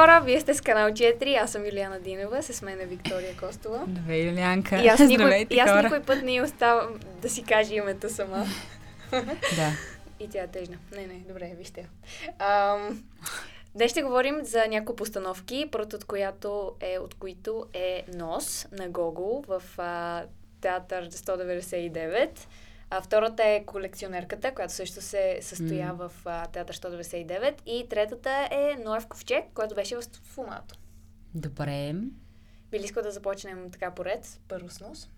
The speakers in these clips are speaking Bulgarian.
Хора, вие сте с канал 4, аз съм Юлиана Динова, с мен е Виктория Костова. Здравей, Юлианка. И аз, никой, Здравейте, и аз никой път не оставам да си каже името сама. Да. И тя е тъжна. Не, не, добре, вижте. Ам, днес ще говорим за няколко постановки, първото от, която е, от които е Нос на Гогол в а, театър 199. А втората е колекционерката, която също се състоя М. в а, театър 199. И третата е Ноев ковчег, който беше в Фумато. Добре. Би ли искал да започнем така поред? Първо с Нос.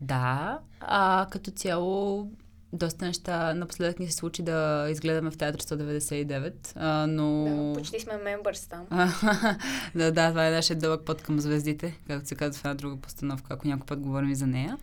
Да. А, като цяло, доста неща напоследък ни се случи да изгледаме в театър 199, а, но... Да, почти сме мембърс там. Да, да, това е нашия дълъг път към звездите, както се казва в една друга постановка, ако някой път говорим и за нея.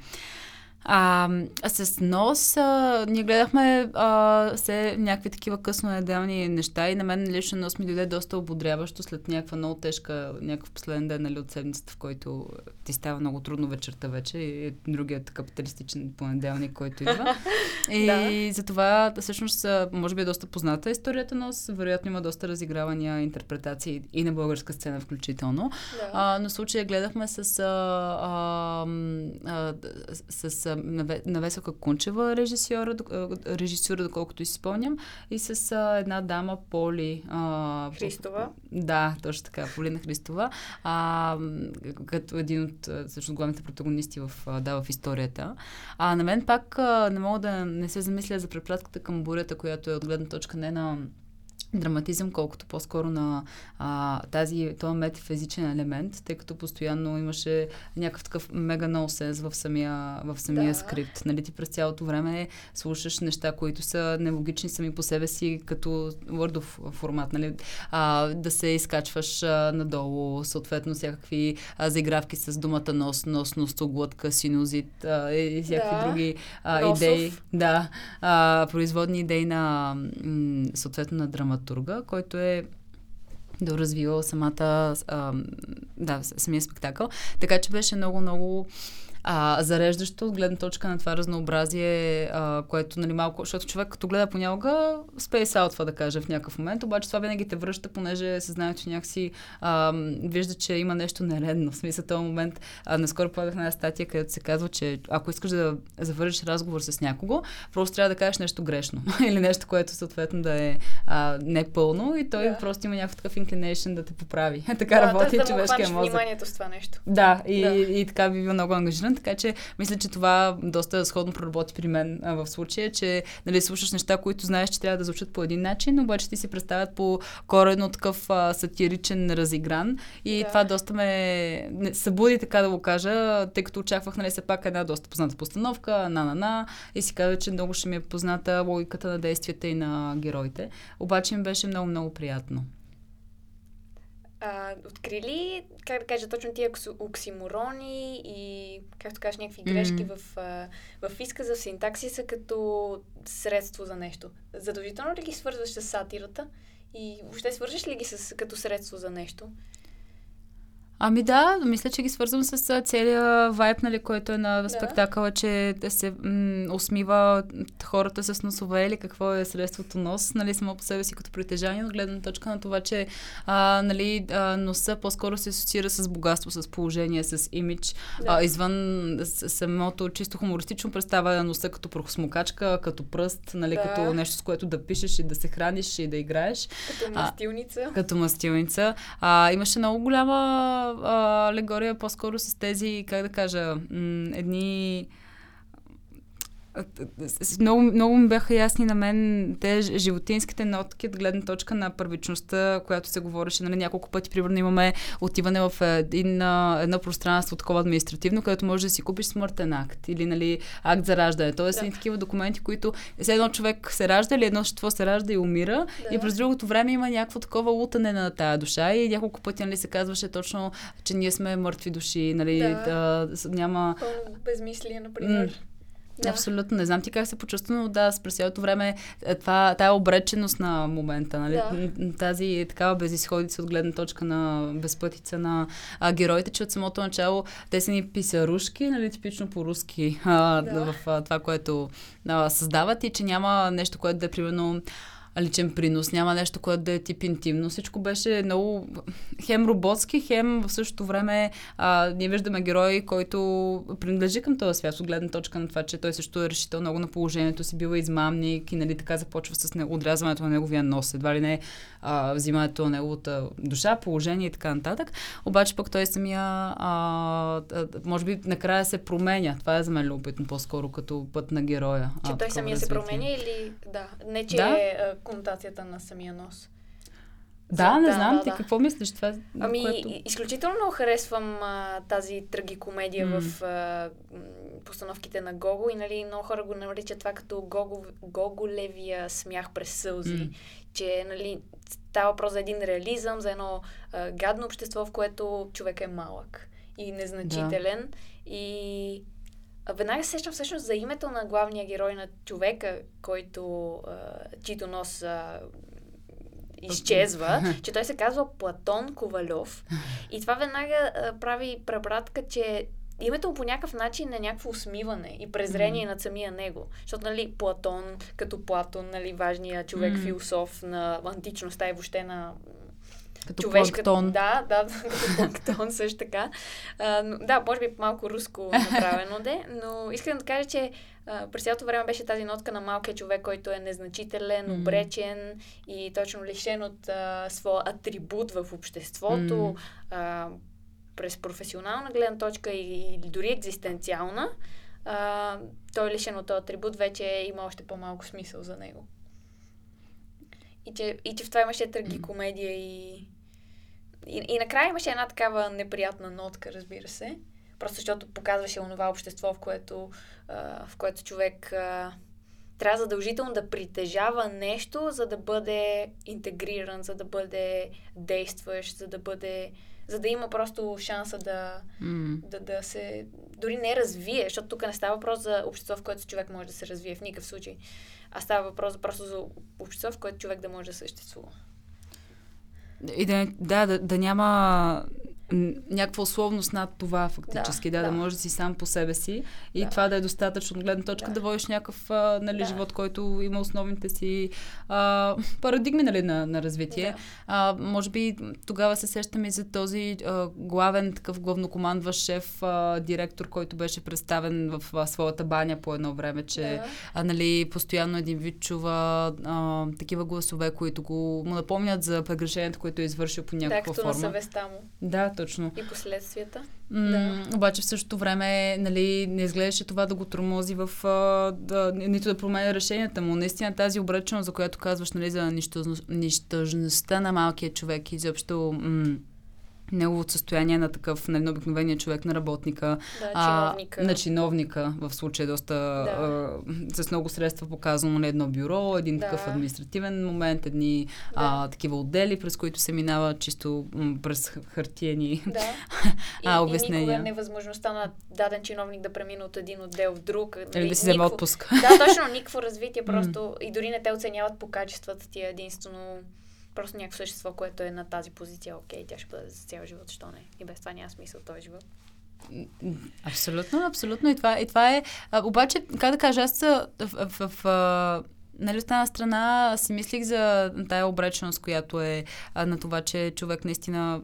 А, с нос а, ние гледахме а, все някакви такива къснонеделни неща и на мен лично нос ми дойде доста ободряващо след някаква много тежка, някакъв последен ден нали, от седмицата, в който ти става много трудно вечерта вече и другият капиталистичен понеделник, който идва. И Да. затова всъщност може би е доста позната историята нос, вероятно има доста разигравания, интерпретации и на българска сцена включително. Да. А, но в случая гледахме с, а, а, а, с Навесока Кунчева режисьора, режисьора, доколкото си спомням, и с а, една дама Поли. А, Христова. Да, точно така, Полина Христова, а, като един от всъщност главните протагонисти в, да, в историята. А на мен пак а, не мога да не се замисля за препратката към бурята, която е от гледна точка не на драматизъм, колкото по-скоро на а, тази, този метафизичен елемент, тъй като постоянно имаше някакъв такъв мега нонсенс в самия, в самия Да. скрипт. Нали, ти през цялото време слушаш неща, които са нелогични сами по себе си, като Word формат, нали? А, да се изкачваш а, надолу, съответно всякакви а, заигравки с думата нос, нос, носоглътка, синузит а, и, всякакви Да. други а, идеи. Да, а, производни идеи на м, съответно на драматурга, който е доразвивал самата, а, да, самия спектакъл. Така че беше много, много а, зареждащо от гледна точка на това разнообразие, а, което нали малко, защото човек като гледа понякога спейс аутва да каже в някакъв момент, обаче това винаги те връща, понеже съзнанието някакси а, вижда, че има нещо нередно. В смисъл този момент, а, наскоро подах на една статия, където се казва, че ако искаш да завършиш разговор с някого, просто трябва да кажеш нещо грешно или нещо, което съответно да е а, непълно и той Да. да. просто има някакъв такъв inclination да те поправи. така да, работи да му човешкия мозък. вниманието с това нещо. Да и, Да. да. И, и така би бил много ангажиран, така че мисля, че това доста сходно проработи при мен а, в случая, че нали, слушаш неща, които знаеш, че трябва да звучат по един начин, обаче ти си представят по корено такъв а, сатиричен разигран и Да. това доста ме събуди, така да го кажа, тъй като очаквах, нали, все пак една доста позната постановка, на-на-на, и си казах, че много ще ми е позната логиката на действията и на героите. Обаче ми беше много-много приятно. А, откри ли, как да кажа, точно тия окси- оксиморони и, както кажеш, някакви М. грешки в, а, в изказа, в синтаксиса като средство за нещо? Задължително ли ги свързваш с сатирата? И въобще свържеш ли ги с, като средство за нещо? Ами да, мисля, че ги свързвам с а, целия вайб, нали, който е на спектакъла, че да се м- усмива хората с носове или какво е средството нос, нали, само по себе си като притежание, от гледна точка на това, че а, нали, а, носа по-скоро се асоциира с богатство, с положение, с имидж, Да. а, извън самото чисто хумористично представя на носа като прохосмокачка, като пръст, нали, Да. като нещо, с което да пишеш и да се храниш и да играеш Като А, мастилница? като мастилница. А, имаше много голяма а, алегория по-скоро с тези, как да кажа, м- едни много, много ми бяха ясни на мен те животинските нотки от гледна точка на първичността, която се говореше нали, няколко пъти. Примерно имаме отиване в един, а, едно пространство такова административно, където можеш да си купиш смъртен акт или нали, акт за раждане. Тоест Да. такива документи, които все едно човек се ражда или едно същество се ражда и умира Да. и през другото време има някакво такова лутане на тая душа и няколко пъти нали, се казваше точно, че ние сме мъртви души, нали, Да. да. няма... Пълно безмислие, например. Да. Абсолютно. Не знам ти как се почувства, но да, през цялото време е, това, тая обреченост на момента, нали? Да. Тази такава безисходица от гледна точка на безпътица на а, героите, че от самото начало те са ни писарушки, нали, типично по-руски а, да. в а, това, което а, създават и че няма нещо, което да е примерно личен принос, няма нещо, което да е тип интимно. Всичко беше много хем роботски, хем в същото време а, ние виждаме герой, който принадлежи към този свят, от гледна точка на това, че той също е решител много на положението си, бива измамник и нали, така започва с него, отрязването на неговия нос, едва ли не а, взимането на неговата душа, положение и така нататък. Обаче пък той самия, а, а, може би накрая се променя. Това е за мен любопитно по-скоро като път на героя. Че а, той самия развитие. се променя или да, не че да? Е конотацията на самия нос. Да, не да, знам. Да, ти да. какво мислиш това? Ами, което... изключително много харесвам а, тази трагикомедия mm. в а, постановките на Гого и нали, много хора го наричат това като Гого, Гоголевия смях през сълзи. Mm. Че нали, става въпрос за един реализъм, за едно а, гадно общество, в което човек е малък и незначителен. Да. И веднага се сещам всъщност за името на главния герой на човека, който, а, чийто нос а, изчезва, че той се казва Платон Ковалев. И това веднага а, прави препратка, че името му по някакъв начин е някакво усмиване и презрение mm. над самия него. Защото, нали, Платон, като Платон, нали, важният човек, mm. философ на античността и въобще на като човешка... планктон. Да, да, като планктон също така. А, но, да, може би малко руско направено де, но искам да кажа, че а, през цялото време беше тази нотка на малкия човек, който е незначителен, обречен mm. и точно лишен от а, своя атрибут в обществото. Mm. А, през професионална гледна точка или дори екзистенциална, а, той е лишен от този атрибут, вече има още по-малко смисъл за него. И че, и че в това имаше трагикомедия и, и... И накрая имаше една такава неприятна нотка, разбира се. Просто защото показваше онова общество, в което, а, в което човек а, трябва задължително да притежава нещо, за да бъде интегриран, за да бъде действащ, за да бъде за да има просто шанса да, mm. да, да се дори не развие, защото тук не става въпрос за общество, в което човек може да се развие в никакъв случай, а става въпрос просто за общество, в което човек да може да съществува. И да, да, да, да няма някаква условност над това фактически, да, да, да, да можеш да си сам по себе си и да. това да е достатъчно от гледна точка да, да водиш някакъв а, нали, да. живот, който има основните си а, парадигми нали, на, на развитие. Да. А, може би тогава се сещаме и за този а, главен такъв главнокомандващ шеф, а, директор, който беше представен в а, своята баня по едно време, че да. а, нали, постоянно един вид чува а, такива гласове, които го му напомнят за прегрешението, което е извършил по някаква да, форма. на съвестта му. Да, точно. И последствията. М- да. Обаче в същото време нали, не изглеждаше това да го тормози в а, да, нито да променя решенията му. Наистина тази обреченост, за която казваш нали, за нищожността на малкия човек и изобщо м- неговото състояние на такъв нали, на обикновения човек, на работника, да, чиновника. А, на чиновника, в случая доста да. а, с много средства показано на нали, едно бюро, един да. такъв административен момент, едни да. а, такива отдели, през които се минава чисто м, през хартиени да. а, обяснения. И, и никога невъзможността на даден чиновник да премине от един отдел в друг. Или да си вземе отпуск. Да, точно, никакво развитие, просто и дори не те оценяват по качествата ти единствено просто някакво същество, което е на тази позиция, окей, тя ще бъде за цял живот, що не? И без това няма смисъл този живот. Абсолютно, абсолютно. И това, и това е. А, обаче, как да кажа, аз в, в, в, в нали, от една страна си мислих за тая обреченост, която е а, на това, че човек наистина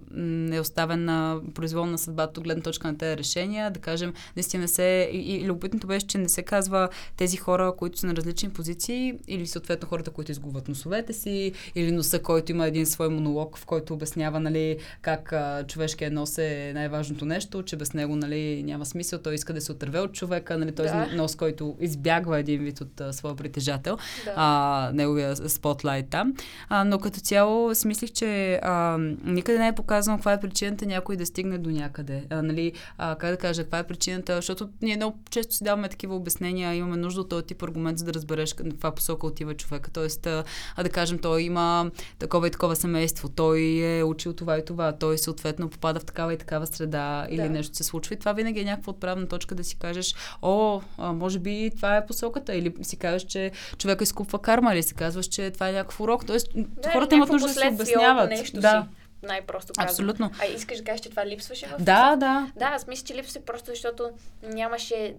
е оставен на произволна съдбата гледна точка на тези решения. Да кажем, наистина се... И, и любопитното беше, че не се казва тези хора, които са на различни позиции, или съответно хората, които изгубват носовете си, или носа, който има един свой монолог, в който обяснява нали, как а, човешкият нос е най-важното нещо, че без него нали, няма смисъл. Той иска да се отърве от човека, нали, този да. нос, който избягва един вид от а, своя притежател. Да. а, неговия спотлайт там. А, но като цяло си мислих, че а, никъде не е показано каква е причината някой да стигне до някъде. А, нали, а, как да кажа, каква е причината, защото ние много често си даваме такива обяснения, имаме нужда от този тип аргумент, за да разбереш каква посока отива човека. Тоест, а, да кажем, той има такова и такова семейство, той е учил това и това, той съответно попада в такава и такава среда или да. нещо се случва. И това винаги е някаква отправна точка да си кажеш, о, а, може би това е посоката, или си кажеш, че човека изкупва карма, или си казваш, че това е някакъв урок. Тоест, да, хората имат нужда да се обясняват. Нещо да. Си най-просто казвам. Абсолютно. А искаш да кажеш, че това липсваше в Да, да. Да, аз мисля, че липсваше просто защото нямаше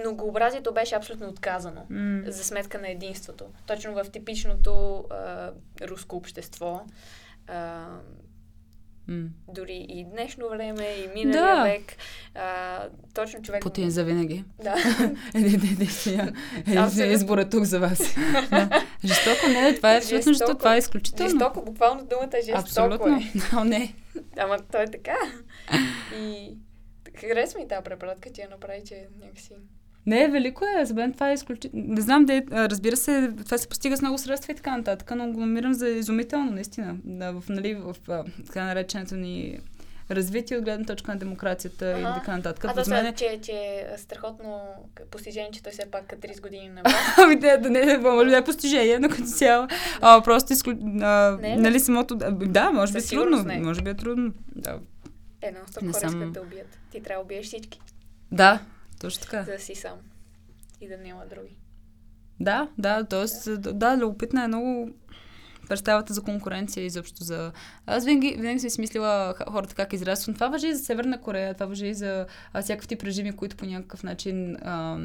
многообразието беше абсолютно отказано mm. за сметка на единството. Точно в типичното а, руско общество. А, Mm. Дори и днешно време, и миналия да. век. А, точно човек... Путин за винаги. Да. Един избор е тук за вас. Жестоко не, това е абсолютно жестоко. Това е изключително. Жестоко, буквално думата е жестоко. Абсолютно. Е. Но не. Ама то е така. И харесва ми тази препратка, че я направи, че някакси не, велико е. За мен това е изключително. Не знам, де, разбира се, това се постига с много средства и така нататък, но го намирам за изумително, наистина. Да, в, нали, в, в така нареченото ни развитие от гледна точка на демокрацията ага. и така нататък. А то мен... че, че е страхотно постижение, че той все пак 30 години на Ами да, да, не, може да е постижение, но като цяло. А, просто изклю... а, не, нали самото... Да, може би е трудно. Не. Може би е трудно. Да. Едно, стоп хора искат да убият. Ти трябва да убиеш всички. Да, точно така. За да си сам. И да няма други. Да, да, т.е. да, да любопитна е много представата за конкуренция изобщо за... Аз винаги, винаги съм смислила хората как израстват. Това въжи и за Северна Корея, това въжи и за всякакви тип режими, които по някакъв начин а,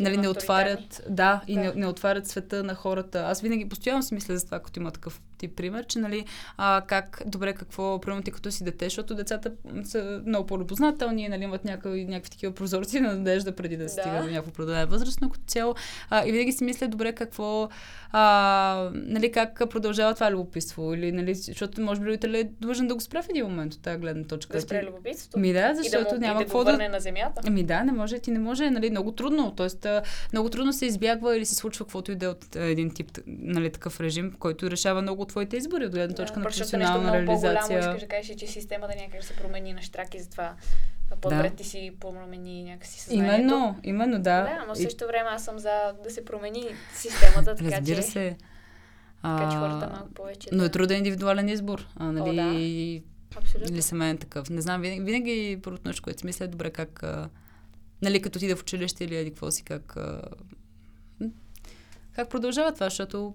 нали, не отварят... Да, и да. Не, не отварят света на хората. Аз винаги постоянно си мисля за това, като има такъв тип пример, че нали, а, как, добре, какво, примерно ти като си дете, защото децата са много по-любознателни, нали, имат някакви, някакви такива прозорци на надежда преди да, да. стига до някаква продължена възраст, но като цяло а, и винаги си мисля, добре, какво, а, нали, как продължава това любопитство, или, нали, защото може би родителят е длъжен да го спре в един момент от тази гледна точка. Да спре любопитството? Ми да, защото да му, няма какво да... на земята? Ами да, не може, ти не може, нали, много трудно, тоест много трудно се избягва или се случва каквото и да е от един тип, нали, такъв режим, който решава много от твоите избори от гледна точка да, на професионална реализация. Много искаш да кажеш, че системата някак се промени на штраки, затова по-добре да. ти си промени някакси съзнанието. Именно, именно, да. Да, но в същото време аз съм за да се промени системата, така Разбира че... се. Така че хората малко повече. Но да... е труден индивидуален избор. А, нали, О, да. Абсолютно. Или семейен такъв. Не знам, винаги, винаги първото нещо, което си мисля, е добре как, а, нали, като отида в училище или еди какво си, как, а, как продължава това, защото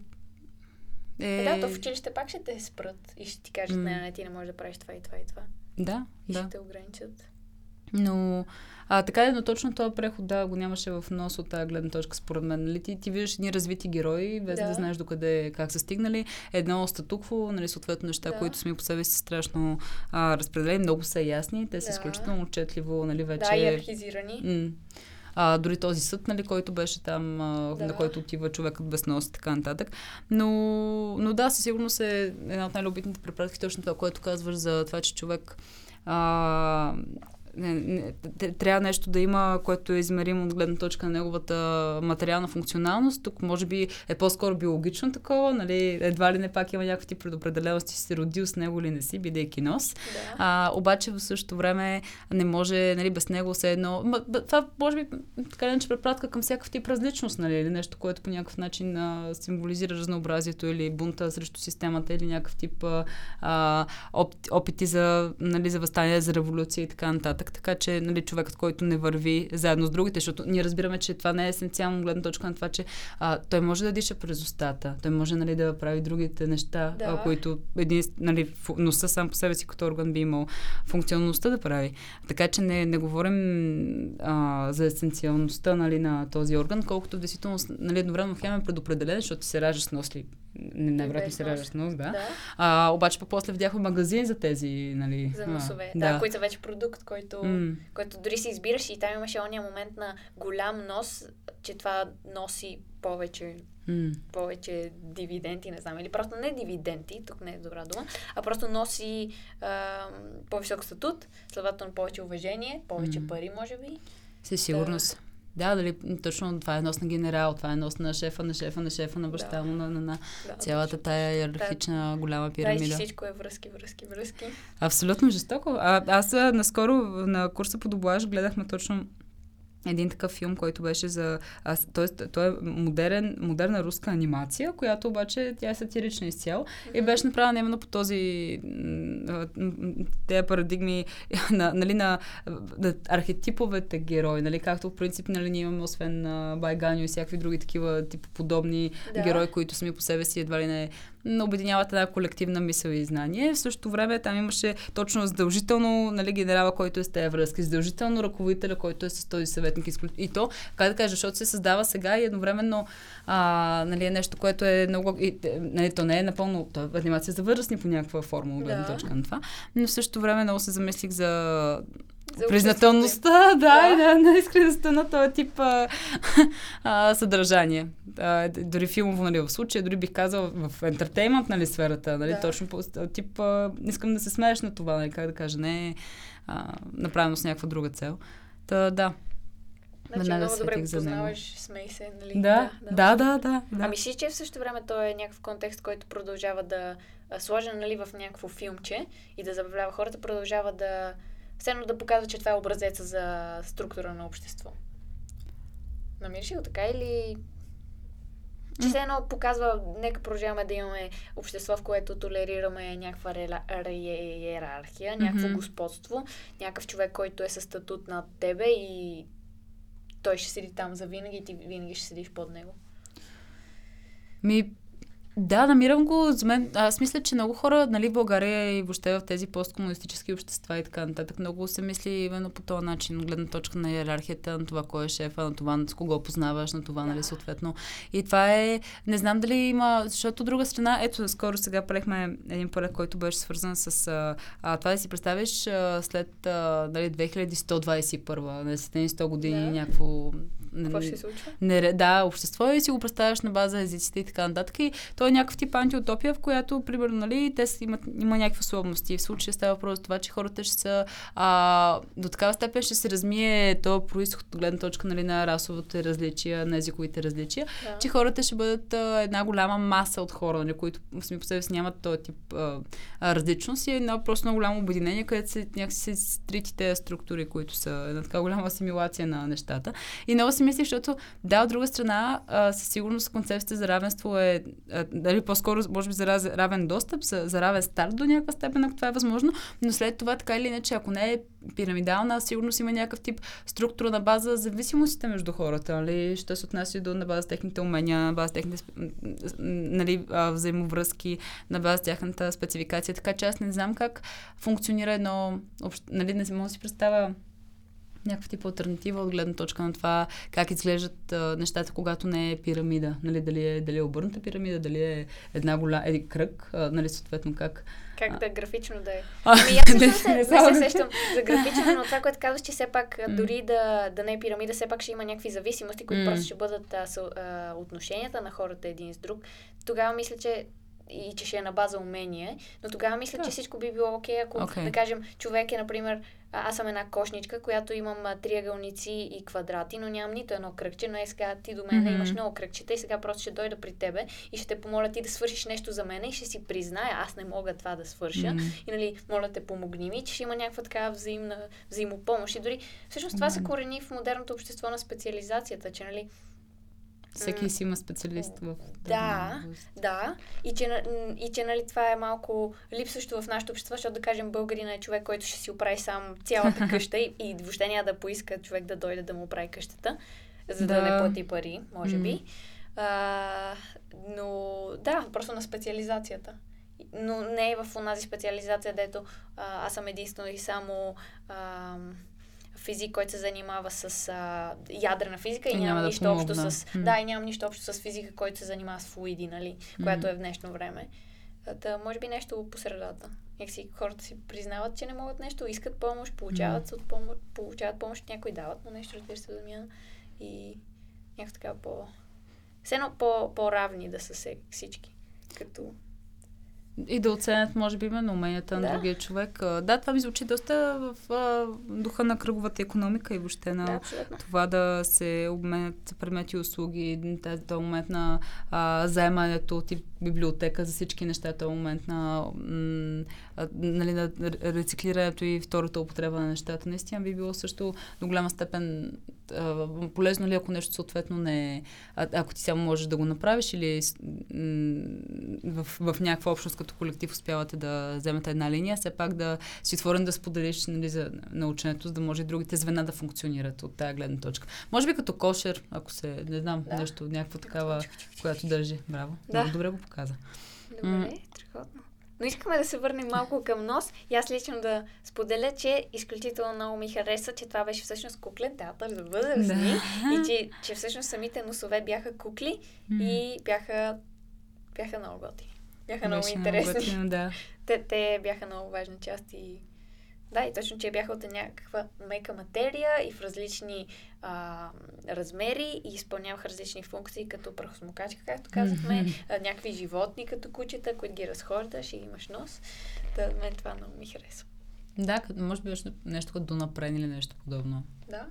е... е... Да, то в училище пак ще те спрат и ще ти кажат, mm. не, не, ти не можеш да правиш това и това и това. Да, и да. ще те ограничат. Но а, така е, но точно този преход, да, го нямаше в нос от тази гледна точка, според мен. Нали? Ти, ти виждаш едни развити герои, без да. да знаеш докъде, как са стигнали. Едно статукво, нали, съответно неща, да. които сами по себе си страшно а, разпределени, много са ясни, те са да. изключително отчетливо, нали, вече... Да, и архизирани. М- а, дори този съд, нали, който беше там, а, да. на който отива човекът без нос и така нататък. Но, но да, със сигурност е една от най-любитните препратки, точно това, което казваш за това, че човек а, не, не, трябва нещо да има, което е измеримо от гледна точка на неговата материална функционалност. Тук може би е по-скоро биологично такова, нали, едва ли не пак има някакви предопределености, си се родил с него или не си, бидейки нос. Да. А, обаче в същото време не може, нали, без него все едно. Ма, това може би така не че препратка към всякакъв тип различност, нали, или нещо, което по някакъв начин а, символизира разнообразието или бунта срещу системата или някакъв тип а, опити за, нали, за възстание, за революция и така нататък нататък, така че нали, човекът, който не върви заедно с другите, защото ние разбираме, че това не е есенциално гледна точка на това, че а, той може да диша през устата, той може нали, да прави другите неща, да. а, които един, нали, носа сам по себе си като орган би имал функционалността да прави. Така че не, не говорим а, за есенциалността нали, на този орган, колкото действително нали, едновременно хем е предопределен, защото се ражда с носли най-вероятно се ражда с нос, да. да. А, обаче после видяхме магазин за тези, нали. За носове, а, да, да, които са вече продукт, който, mm. който дори си избираш и там имаше ония момент на голям нос, че това носи повече mm. повече дивиденти, не знам, или просто не дивиденти, тук не е добра дума, а просто носи а, по-висок статут, следователно повече уважение, повече mm. пари, може би. Със сигурност. да, дали точно това е нос на генерал, това е нос на шефа, на шефа, на шефа, на баща му, на, на, на Да, цялата тая иерархична голяма Да, че пирамида. всичко е връзки, връзки, връзки. Абсолютно жестоко. А, аз наскоро на курса по дублаж гледахме точно един такъв филм, който беше за... Тоест, той е модерен, модерна руска анимация, която обаче тя е сатирична изцяло и беше направена именно по този... тези парадигми на, нали, на, на архетиповете герои, нали, както в принцип нали, ние имаме освен Байганю и всякакви други такива типа подобни Да. герои, които сами по себе си едва ли не обединяват една колективна мисъл и знание. В същото време там имаше точно задължително нали, генерала, който е с тези връзки, задължително ръководителя, който е с този съветник. И то, как да кажа, защото се създава сега и едновременно а, нали, е нещо, което е много... И, е, нали, то не е напълно... То е анимация за възрастни по някаква форма, гледна Да. точка на това. Но в същото време много се замислих за За признателността, да, Да. на, на искреността на този тип а, а, съдържание. А, дори филмово, нали, в случая, дори бих казал в ентертеймент, нали, сферата, нали, Да. точно по тип, а, искам да се смееш на това, нали, как да кажа, не а, направено с някаква друга цел. Та, да. Значи много добре го познаваш, смей се, нали? Да, да, да, да. да. А мислиш, че в същото време той е някакъв контекст, който продължава да сложен нали, в някакво филмче и да забавлява хората, продължава да все едно да показва, че това е образеца за структура на общество. Намириш ли го така или... Че все едно показва, нека продължаваме да имаме общество, в което толерираме някаква иерархия, някакво Мгм. господство, някакъв човек, който е със статут над тебе и той ще седи там за винаги и ти винаги ще седиш под него. Ми, да, намирам го. За мен, аз мисля, че много хора, нали, в България и въобще в тези посткомунистически общества и така нататък, много се мисли именно по този начин, гледна точка на иерархията, на това кой е шефа, на това с кого познаваш, на това, нали, съответно. И това е, не знам дали има, защото от друга страна, ето, скоро сега правихме един проект, който беше свързан с а, а, това да си представиш а, след а, нали, 2121, на 100 години, Да. някакво... Какво ще се случва? Не, да, общество и си го представяш на база езиците и така нататък. И той е някакъв тип антиутопия, в която, примерно, нали, те си имат, има някакви условности. В случая става въпрос това, че хората ще са а, до такава степен ще се размие то происход от гледна точка нали, на расовите различия, на езиковите различия, Да. че хората ще бъдат а, една голяма маса от хора, нали, които сами по себе си нямат този тип а, различност и е едно просто много голямо обединение, където се някакси се стрити тези структури, които са една така голяма асимилация на нещата. И много си мисля, защото да, от друга страна, а, със сигурност концепцията за равенство е, а, дали по-скоро, може би, за равен достъп, за, за равен старт до някаква степен, ако това е възможно, но след това, така или иначе, ако не е пирамидална, сигурно си има някакъв тип структура на база зависимостите между хората, нали, що се отнася до на база техните умения, на база техните нали, взаимовръзки, на база тяхната спецификация. Така че аз не знам как функционира едно, нали, не мога да си представя някаква тип альтернатива от гледна точка на това как изглеждат а, нещата, когато не е пирамида. Нали, дали, е, дали е обърната пирамида, дали е една голяма, един кръг, а, нали, съответно как. Как да графично да е. Ами аз не- се, не се сещам за графично, но това, което казваш, че все пак дори да, да не е пирамида, все пак ще има някакви зависимости, които просто ще бъдат а, с, а, отношенията на хората един с друг. Тогава мисля, че и че ще е на база умение, но тогава мисля, Да. че всичко би било окей, ако, Окей. да кажем, човек е, например, аз съм една кошничка, която имам а, триъгълници и квадрати, но нямам нито едно кръгче, но е сега ти до мен Мгм. имаш много кръгчета и сега просто ще дойда при тебе и ще те помоля ти да свършиш нещо за мен и ще си призная, аз не мога това да свърша. М. И нали, моля те, помогни ми, че ще има някаква така взаимна взаимопомощ. И дори всъщност това се Мгм. корени в модерното общество на специализацията, че нали, Всеки си има специалист в Да. област. да, и че, и че нали, това е малко липсващо в нашето общество, защото да кажем българина е човек, който ще си оправи сам цялата къща и, и въобще няма да поиска човек да дойде да му оправи къщата, за да, Да. не плати пари, може би. А, но да, просто на специализацията. Но не е в онази специализация, дето а, аз съм единствено и само а, физик, който се занимава с а, ядрена физика и, И няма, няма да нищо общо с... М. Да, и нямам нищо общо с физика, който се занимава с флуиди, нали? Която е в днешно време. Та, може би нещо по средата. Някакси хората си признават, че не могат нещо, искат помощ, получават, от помощ, получават помощ, някои дават, но нещо разбира се замяна. И някакво така по... Все едно по, по-равни да са се всички. Като И да оценят, може би, именно уменията на Да. другия човек. Да, това ми звучи доста в а, духа на кръговата економика и въобще на Да, абсолютно. това да се обменят предмети и услуги, този момент на а, заемането от библиотека за всички неща, този момент на, м, а, нали, на рециклирането и втората употреба на нещата. Наистина би било също до голяма степен а, полезно ли, ако нещо съответно не е, а, ако ти само можеш да го направиш или м, в, в някаква общност като колектив успявате да вземете една линия, все пак да си отворен да споделиш нали, за наученето, за да може и другите звена да функционират от тази гледна точка. Може би като кошер, ако се, не знам, Да. нещо, някаква такава, която държи. Браво. Да. Много добре го показа. Добре, страхотно. Но искаме да се върнем малко към нос. И аз лично да споделя, че изключително много ми хареса, че това беше всъщност куклен театър за възрастни. И че, че всъщност самите носове бяха кукли и бяха, бяха много готини. Бяха много Беше интересни. готино, да. те, те бяха много важна част и да, и точно, че бяха от някаква мека материя и в различни а, размери и изпълняваха различни функции, като прахосмокачка, както казахме, а, някакви животни, като кучета, които ги разхождаш и имаш нос. Да, мен това много ми харесва. Да, може би нещо, нещо като Донапрен или нещо подобно. Да.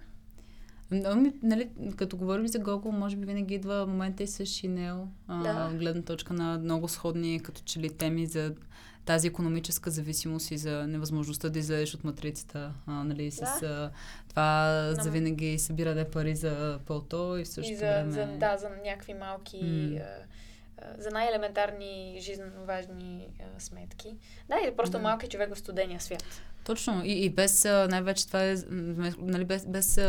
Но, нали, като говорим за Google, може би винаги идва момента и с Шинел, а, Да. от гледна точка на много сходни като че ли теми за тази економическа зависимост и за невъзможността да излезеш от матрицата, а, нали, с Да. това Но- за винаги събиране пари за пълто и в същото И за, време... за, да, за някакви малки, М. а, за най-елементарни, жизненно важни а, сметки. Да, и просто Да. малки човек в студения свят. Точно. И, и без, най-вече това е, нали, без, без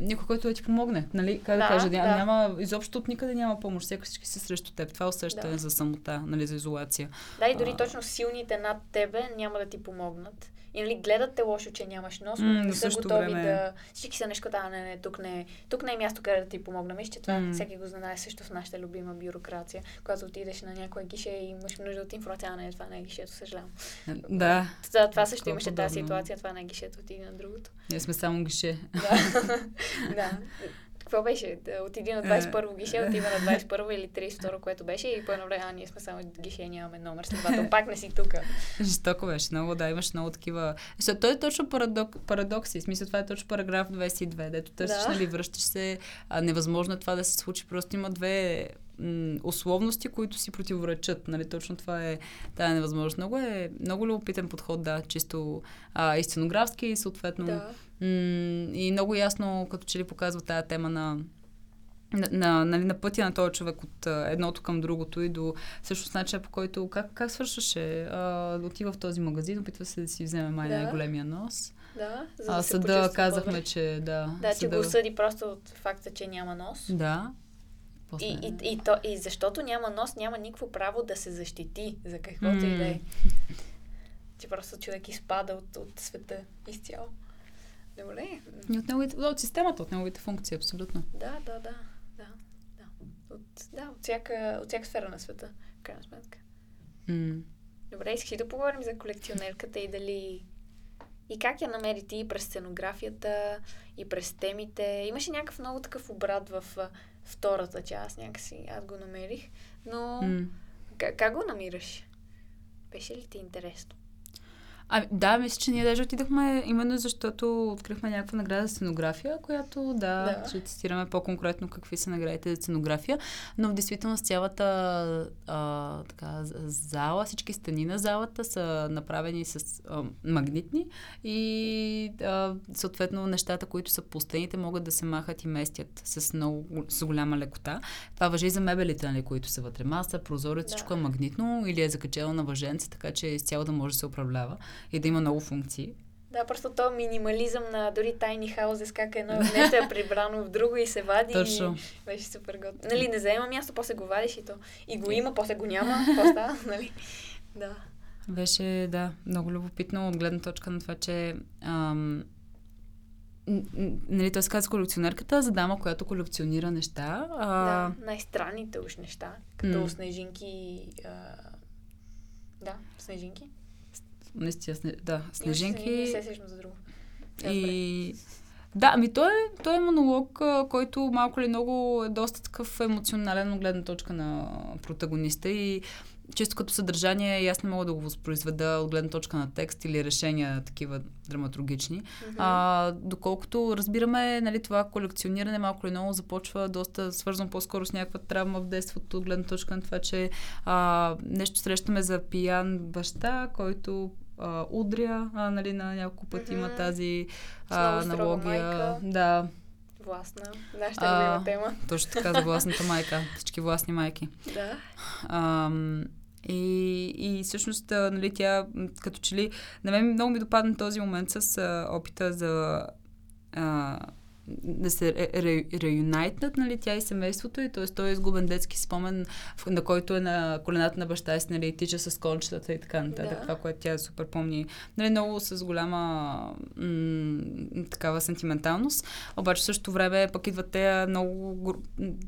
а, никой, който да ти помогне. Нали? Как да, кажа, да. няма, изобщо от никъде няма помощ. Всеки всички си срещу теб. Това е усещане Да. за самота, нали, за изолация. Да, и дори А. точно силните над тебе няма да ти помогнат. И нали, гледат те лошо, че нямаш нос, но М, не са готови време- да... Всички са нещо, да, не, не, тук не, е- тук не е място, къде да ти помогна. Мисля, че това М. всеки го знае също в нашата любима бюрокрация. Когато отидеш на някое гише и имаш нужда от информация, а не, това не е гишето, съжалявам. Да. Това, това също имаше тази ситуация, това не е гишето, отиди на другото. Ние сме само гише. Да. да. Какво беше? Да отиди на 21-во гише, отива на 21-во или 32-ро, което беше и по едно време, а ние сме само гише, нямаме номер, следователно пак не си тук. Жестоко беше много, да, имаш много такива. Защото той е точно парадок, парадокси. В смисъл, това е точно параграф 22, дето търсиш, Да. нали, връщаш се. А, невъзможно е това да се случи. Просто има две м- условности, които си противоречат. Нали, точно това е тая невъзможност. Много е много любопитен подход, да, чисто а, и сценографски и съответно. Да. И много ясно, като че ли показва тая тема на на, на, нали, на пътя на този човек от а, едното към другото и до всъщност начина по който как, как свършваше. А, отива в този магазин, опитва се да си вземе май Да. най-големия нос. Да, за А да се съда казахме, по-добре. че да. Да, че съда... го осъди просто от факта, че няма нос. Да. После... И, и, и, то, и защото няма нос, няма никакво право да се защити за каквото и да е. Че просто човек изпада от, от света изцяло. Добре. И от, неговите, от системата, от неговите функции, абсолютно. Да, да, да. Да, да. От, да, от всяка, от всяка сфера на света, в крайна сметка. М. Добре, искаш да поговорим за колекционерката и дали... И как я намери ти през сценографията и през темите? Имаше някакъв много такъв обрат в втората част, някакси аз го намерих. Но М. как, как го намираш? Беше ли ти интересно? Ами, да, мисля, че ние даже отидахме именно защото открихме някаква награда за сценография, която да, Да. ще цитираме по-конкретно какви са наградите за сценография, но в действителност цялата а, така, зала, всички стени на залата са направени с а, магнитни и а, съответно нещата, които са по стените, могат да се махат и местят с много с голяма лекота. Това въжи и за мебелите, нали, които са вътре. Маса, прозорец, Да. всичко е магнитно или е закачено на въженце, така че изцяло да може да се управлява и да има много функции. Да, просто то минимализъм на дори тайни хаузес, как едно нещо е прибрано в друго и се вади. Точно. И беше супер готино. Нали, не заема място, после го вадиш и то. И го има, после го няма. Какво става? Нали? Да. Беше, да, много любопитно от гледна точка на това, че ам, нали, той се казва колекционерката за дама, която колекционира неща. А, Да, най-странните уж неща, като М. снежинки. А... Да, снежинки. Наистина, сне, да, снежинки. Не се за друго. И... Да, ами той е, той е монолог, който малко или много е доста такъв емоционален от гледна точка на протагониста и чисто като съдържание, аз не мога да го възпроизведа от гледна точка на текст или решения такива драматургични. Mm-hmm. А, доколкото разбираме, нали, това колекциониране малко или много започва доста свързано по-скоро с някаква травма в детството, от гледна точка на това, че а, нещо срещаме за пиян баща, който а, удря, а, нали, на няколко пъти mm-hmm. има тази а, аналогия. Да. Властна. Нашата любима тема. Точно така, за властната майка. Всички властни майки. Да. А, и, и всъщност, нали, тя като че ли... На мен много ми допадна този момент с а, опита за а, да се реюнайтнат, нали, тя и семейството и т.е. той е изгубен детски спомен, на който е на колената на баща си, нали, тича с кончетата и така нататък. Да. Това, което тя супер помни. Нали, много с голяма м- такава сентименталност. Обаче в същото време пък идват те много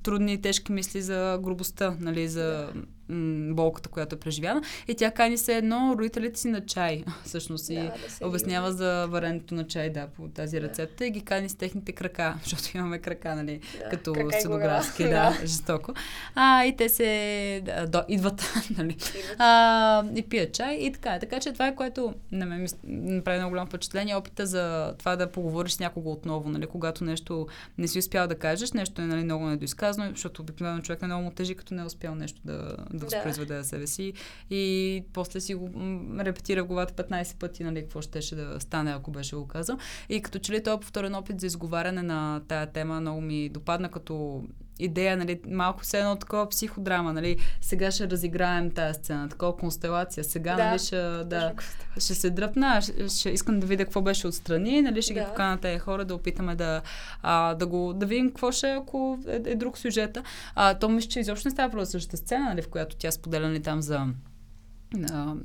трудни и тежки мисли за грубостта, нали, за да м- болката, която е преживяна. И тя кани се едно родителите си на чай, всъщност. Да, и да обяснява за варенето на чай, да, по тази рецепта. И ги кани с техните крака, защото имаме крака, нали, да, като сценографски, да, да, жестоко. А, и те се да, до, идват, нали, а, и пият чай и така. Така че това е което на мен ми направи много голямо впечатление, опита за това да поговориш с някого отново, нали, когато нещо не си успял да кажеш, нещо е нали, много недоизказано, защото обикновено човек е много му тежи, като не е успял нещо да, да възпроизведе да. себе си. И после си го репетира в главата 15 пъти, нали, какво ще да стане, ако беше го казал. И като че ли този повторен опит за изговаряне на тая тема много ми допадна като идея, нали, малко все едно такова психодрама, нали, сега ще разиграем тази сцена, такова констелация, сега, да, нали, ще, да, ще се дръпна, ще, ще, искам да видя какво беше отстрани, нали, ще да. ги покана тези хора да опитаме да, а, да, го, да видим какво ще ако е, е друг сюжета. А, то мисля, че изобщо не става просто същата сцена, нали, в която тя споделя нали, там за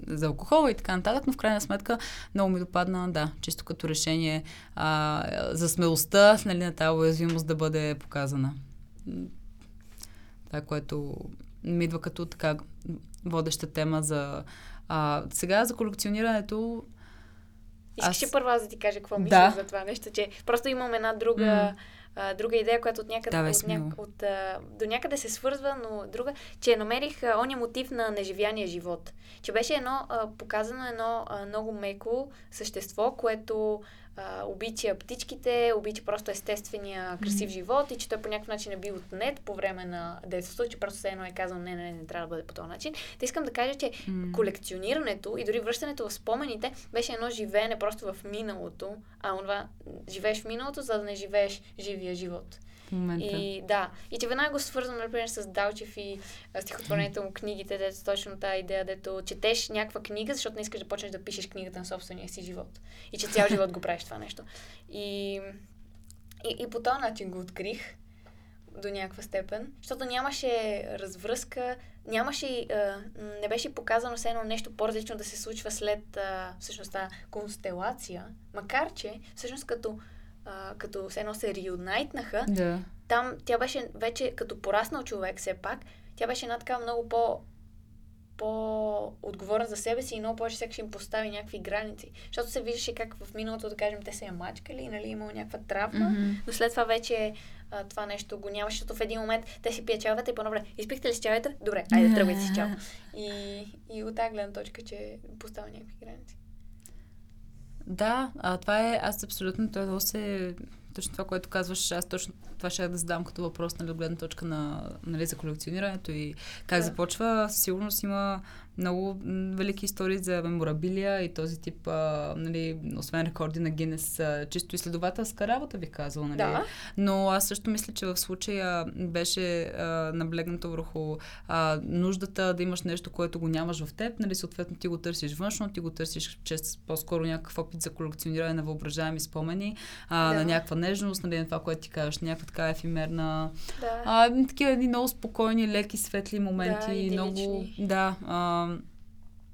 за алкохола и така нататък, но в крайна сметка много ми допадна, да, чисто като решение а, за смелостта нали, на тази уязвимост да бъде показана това, което ми идва като така водеща тема за... А, сега за колекционирането... Искаш аз... първа да ти кажа какво мисля да. за това нещо, че просто имам една друга... Mm а, друга идея, която от някъде, да, от, ня... от, а, до някъде се свързва, но друга, че намерих а, ония мотив на неживяния живот. Че беше едно, а, показано едно а, много меко същество, което а, обича птичките, обича просто естествения красив живот и че той по някакъв начин е бил отнет по време на детството, че просто все едно е казал не, не, не, не трябва да бъде по този начин. Та искам да кажа, че колекционирането и дори връщането в спомените беше едно живеене просто в миналото, а това живееш в миналото, за да не живееш живия живот момента. И да, и че веднага го свързвам, например, с Далчев и стихотворението му, книгите, дето точно тази идея, дето четеш някаква книга, защото не искаш да почнеш да пишеш книгата на собствения си живот. И че цял живот го правиш това нещо. И, и, и по този начин го открих до някаква степен, защото нямаше развръзка, нямаше, а, не беше показано все едно нещо по-различно да се случва след а, всъщност тази констелация, макар че всъщност като а, като все едно се реюнайтнаха, да. там тя беше вече като пораснал човек все пак, тя беше една така много по по-отговорен за себе си и много повече всеки ще им постави някакви граници. Защото се виждаше как в миналото, да кажем, те се я мачкали, нали, имало някаква травма, mm-hmm. но след това вече а, това нещо го нямаше, защото в един момент те си пият чавата и по-добре, изпихте ли си чавата? Добре, айде, тръгвайте си чао. И, и от тази гледна точка, че поставя някакви граници. Да, а това е, аз абсолютно, това се точно това, което казваш, аз точно това ще да задам като въпрос, нали, от гледна точка на, нали, за колекционирането и как да. започва. Сигурно си има много велики истории за меморабилия и този тип, а, нали, освен рекорди на Гинес, а, чисто изследователска работа, бих казала. Нали? Да. Но аз също мисля, че в случая беше а, наблегнато върху а, нуждата да имаш нещо, което го нямаш в теб. Нали, съответно ти го търсиш външно, ти го търсиш чест по-скоро някакъв опит за колекциониране на въображаеми спомени, а, да. на някаква нежност, нали, на това, което ти кажеш, някаква така ефимерна. Да. А, такива едни много спокойни, леки, светли моменти. Да, много. Да. А,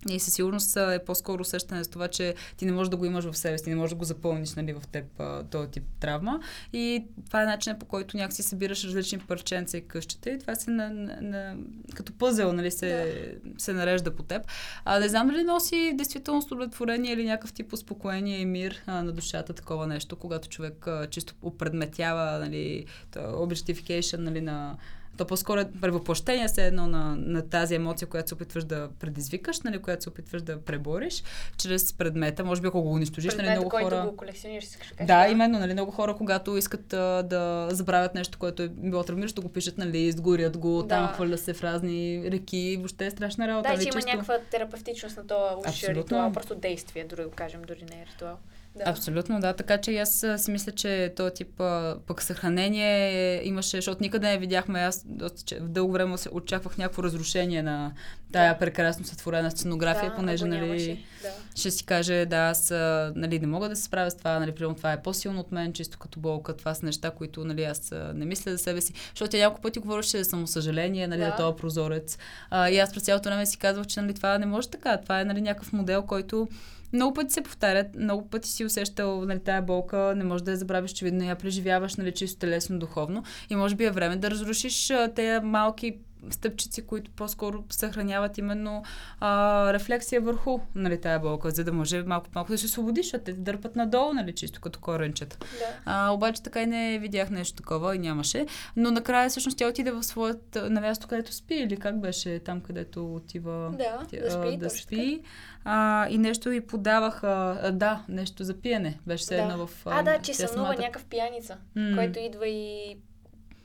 и със сигурност е по-скоро усещане за това, че ти не можеш да го имаш в себе си, ти не можеш да го запълниш нали, в теб този тип травма. И това е начинът по който някакси събираш различни парченца и къщите. И това се на, на, на, като пъзел нали, се, да. се нарежда по теб. А не знам дали носи действително удовлетворение или някакъв тип успокоение и мир а, на душата, такова нещо, когато човек а, чисто опредметява нали, objectification нали, на То по-скоро е превъплъщение се едно на, на тази емоция, която се опитваш да предизвикаш, нали, която се опитваш да пребориш, чрез предмета. Може би ако го унищожиш, нали, много който хора... го колекционираш, да. Да, именно, нали, много хора, когато искат а, да забравят нещо, което е било травмиращо, го пишат на лист, горят го, Да. там хвърля се в разни реки, въобще е страшна работа. Да, нали, че има често- някаква терапевтичност на уж Абсолютно. ритуал, просто действие, дори го кажем, дори не е ритуал. Да. Абсолютно, да. Така че аз си мисля, че този тип а, пък съхранение имаше, защото никъде не видяхме. Аз доста, че- в дълго време се очаквах някакво разрушение на тая Да. прекрасно сътворена сценография, да, понеже, нали, нямаше. Да. ще си каже, да, аз нали, не мога да се справя с това, нали, примерно това е по-силно от мен, чисто като болка, това са неща, които нали, аз не мисля за себе си. Защото тя няколко пъти говореше за самосъжаление, нали, Да. да. този прозорец. А, и аз през цялото време си казвах, че нали, това не може така. Това е нали, някакъв модел, който много пъти се повтарят, много пъти си усещал нали, тая болка, не можеш да я забравиш, че видно я преживяваш нали, чисто телесно, духовно. И може би е време да разрушиш тези малки стъпчици, които по-скоро съхраняват именно а, рефлексия върху нали, тая болка, за да може малко малко да се освободиш, защото те дърпат надолу, нали, чисто като коренчета. Да. А, обаче така и не видях нещо такова и нямаше. Но накрая всъщност тя отиде в своят, на място, където спи или как беше там, където отива Да, тя- да спи, а, да спи. А, и нещо и подаваха, а, да, нещо за пиене. Беше се Да. едно в... А, да, че сънува самата- някакъв пияница, М. който идва и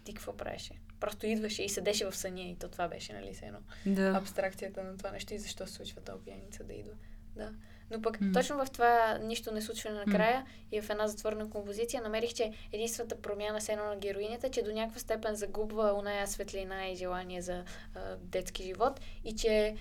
ти какво правеше? Просто идваше и седеше в съня и то това беше, нали, се едно Да. абстракцията на това нещо и защо се случва този пияница да идва. Да. Но пък М. точно в това нищо не случване накрая и в една затворена композиция намерих, че единствената промяна с едно на героинята, че до някаква степен загубва оная светлина и желание за а, детски живот и че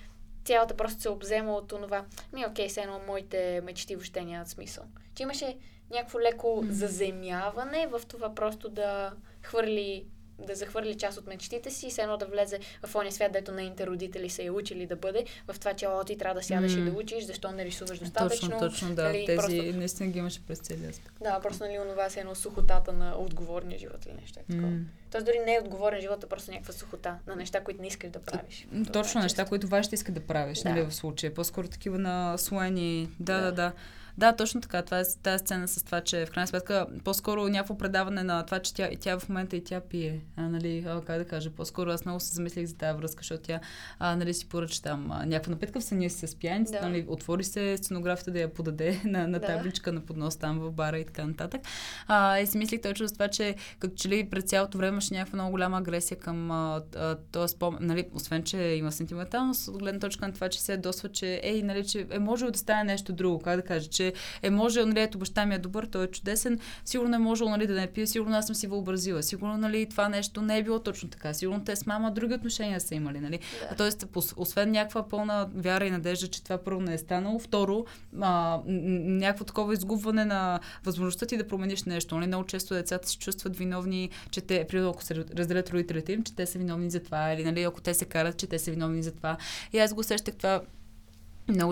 цялата просто се обзема от това. Ми, окей, все едно моите мечти въобще нямат смисъл. Че имаше някакво леко М. заземяване в това просто да хвърли да захвърли част от мечтите си и все едно да влезе в ония свят, дето нейните родители са я учили да бъде, в това, че о, ти трябва да сядаш и М. да учиш, защо не рисуваш достатъчно. Точно, точно, да. нали, Тези просто- наистина ги имаше през целия аспект. Да, просто нали онова се едно сухотата на отговорния живот или нещо е такова. М. Тоест дори не е отговорен живот, а просто някаква сухота на неща, които не искаш да правиш. Това Точно е неща, често. които вашите искат да правиш, Да. нали, в случая. По-скоро такива наслоени. Да, Да. да, да. Да, точно така. Това е тази сцена с това, че в крайна сметка по-скоро някакво предаване на това, че тя, и тя в момента и тя пие. А, нали, а, как да кажа, по-скоро аз много се замислих за тази връзка, защото тя а, нали, си поръча там а, някаква напитка в съня си с пияница, Да. нали, отвори се сценографията да я подаде на, на Да. табличка на поднос там в бара и така нататък. А, и си мислих точно за това, че като че ли през цялото време имаше някаква много голяма агресия към а, а, този спомен, нали, освен, че има сентименталност, от гледна точка на това, че се ядосва, че ей, нали, че е можело да стане нещо друго, как да кажа, че е можело, нали, ето баща ми е добър, той е чудесен, сигурно е можело, нали, да не пие, сигурно аз съм си въобразила, сигурно, нали, това нещо не е било точно така, сигурно те с мама други отношения са имали, нали. Да. Тоест, освен някаква пълна вяра и надежда, че това първо не е станало, второ, а, някакво такова изгубване на възможността ти да промениш нещо. Нали? Много често децата се чувстват виновни, че те, примерно, ако се разделят родителите им, че те са виновни за това, или нали, ако те се карат, че те са виновни за това. И аз го усещах това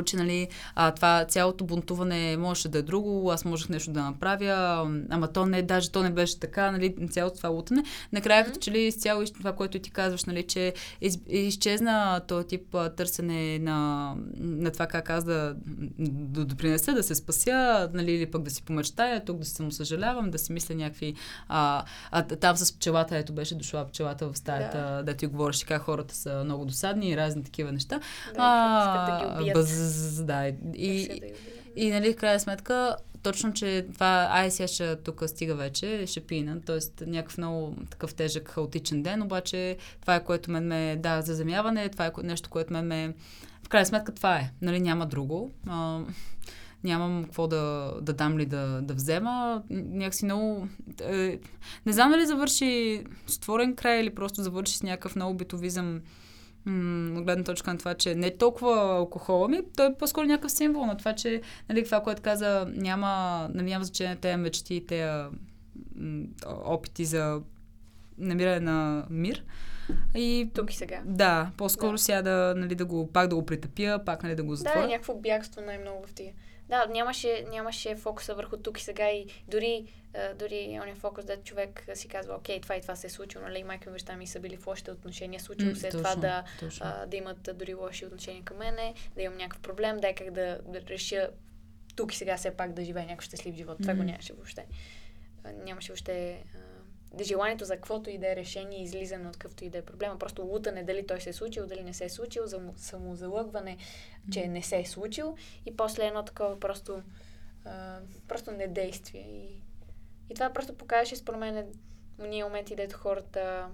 че нали, а, това цялото бунтуване можеше да е друго, аз можех нещо да направя, ама то не, даже то не беше така, нали, цялото това лутане. Накрая, като че ли изцяло из- това, което ти казваш, нали, че из, изчезна този тип а, търсене на, на това как аз да, да допринеса, да се спася, нали, или пък да си помечтая, тук да се самосъжалявам, да си мисля някакви... А, а там с пчелата, ето беше дошла пчелата в стаята, да, да ти говориш как хората са много досадни и разни такива неща. Да, как искат да и, и нали, в крайна сметка, точно, че това, ай сега ще тук стига вече, ще пина, т.е. някакъв много такъв тежък, хаотичен ден, обаче това е което мен ме, да, заземяване, това е нещо, което мен ме, в крайна сметка това е, нали, няма друго. А, нямам какво да, да дам ли да, да взема. Някакси много... Е, не знам дали завърши створен край или просто завърши с някакъв много битовизъм м, от гледна точка на това, че не е толкова алкохола ми, той е по-скоро някакъв символ на това, че нали, това, което каза, няма, нали, няма значение тези мечти, тези м, опити за намиране на мир. И Тук и сега. да, по-скоро Да. сега да, нали, да го, пак да го притъпя, пак нали, да го Да, затворя. е някакво бягство най-много в тия. Да, нямаше, нямаше фокуса върху тук и сега и дори, дори ония фокус, да човек си казва, окей, това и това се е случило, нали, майка ми баща ми са били в лошите отношения, случило се точно, това да, точно. а, да имат дори лоши отношения към мене, да имам някакъв проблем, дай как да, да реша тук и сега все пак да живея някакъв щастлив живот. Това го нямаше въобще. Нямаше въобще а, желанието за каквото и да е решение, излизане от какъвто и да е проблема, просто лутане дали той се е случил, дали не се е случил, за самозалъгване, че не се е случил и после едно такова просто, а, просто недействие. И, и това просто показваше според мен ние моменти, дето хората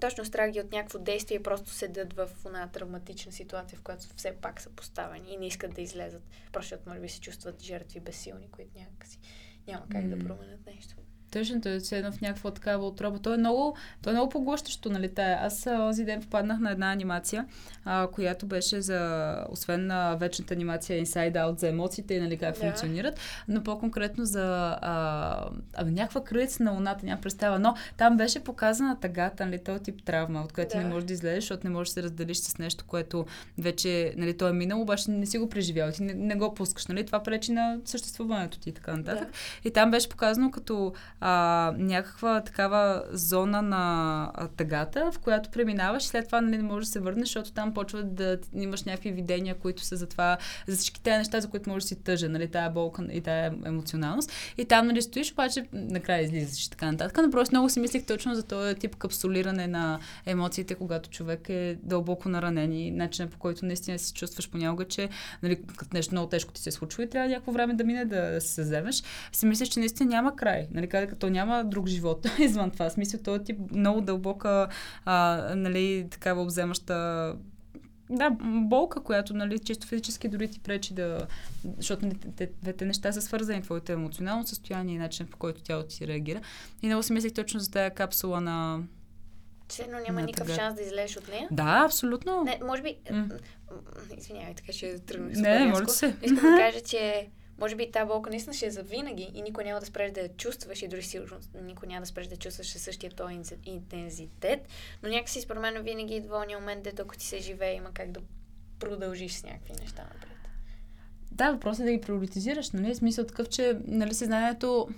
точно страги от някакво действие просто седят в една травматична ситуация, в която все пак са поставени и не искат да излезат, просто защото може би се чувстват жертви безсилни, които някакси няма как mm. да променят нещо. Точно, той е едно в някаква такава отроба. То е много, то е много поглъщащо, нали? Тая. Аз този ден попаднах на една анимация, а, която беше за, освен на вечната анимация Inside Out за емоциите и нали, как да. функционират, но по-конкретно за а, а, някаква кръица на луната, няма представа. Но там беше показана тъгата, нали, този тип травма, от която да. не можеш да излезеш, защото не можеш да се разделиш с нещо, което вече, нали, то е минало, обаче не си го преживял, ти не, не го пускаш, нали? Това пречи на съществуването ти и така нататък. Да. И там беше показано като а, някаква такава зона на тъгата, в която преминаваш и след това нали, не можеш да се върнеш, защото там почва да имаш някакви видения, които са за това, за всички тези неща, за които можеш да си тъжа, нали, тая болка и тая емоционалност. И там нали, стоиш, обаче накрая излизаш и така нататък. Но просто много си мислих точно за този тип капсулиране на емоциите, когато човек е дълбоко наранен и начинът по който наистина си чувстваш понякога, че нали, нещо много тежко ти се случва и трябва някакво време да мине да се вземеш. Си мислиш, че наистина няма край. Нали, като няма друг живот извън това. Смисъл, този тип много дълбока, а, нали, такава обземаща да, болка, която, нали, чисто физически дори ти пречи да... Защото нали, двете неща са свързани, твоето емоционално състояние и начин по който тялото ти реагира. И много си мислих точно за тази капсула на... Че, но няма никакъв шанс да излезеш от нея? Да, абсолютно. Не, може би... Mm. Извинявай, така ще тръгна. Не, може да се. Искам да кажа, че може би тази болка наистина ще е за винаги и никой няма да спреш да я чувстваш и дори сигурно никой няма да спреш да чувстваш същия този интензитет, но някакси според мен винаги идва ония момент, дето ако ти се живее, има как да продължиш с някакви неща напред. Да, въпросът е да ги приоритизираш, нали? Смисъл такъв, че нали, съзнанието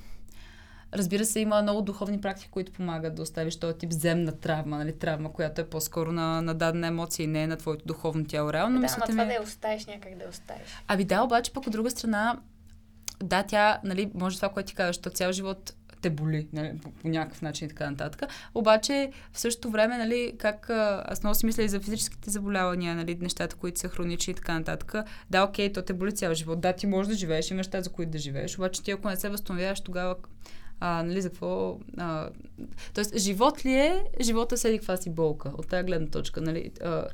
Разбира се, има много духовни практики, които помагат да оставиш този тип земна травма, нали, травма, която е по-скоро на, на дадена емоция и не е на твоето духовно тяло. Реално, да, ама това ми... да я оставиш някак да я оставиш. Аби да, обаче пък от друга страна, да, тя, нали, може това, което ти казваш, то цял живот те боли нали, по, по някакъв начин и така нататък. Обаче в същото време, нали, как аз много си мисля и за физическите заболявания, нали, нещата, които са хронични и така нататък. Да, окей, то те боли цял живот. Да, ти можеш да живееш, имаш неща, за които да живееш, обаче ти ако не се възстановяваш, тогава а, нали, за какво... А, тоест, живот ли е, живота седи каква си болка, от тази гледна точка, нали? А,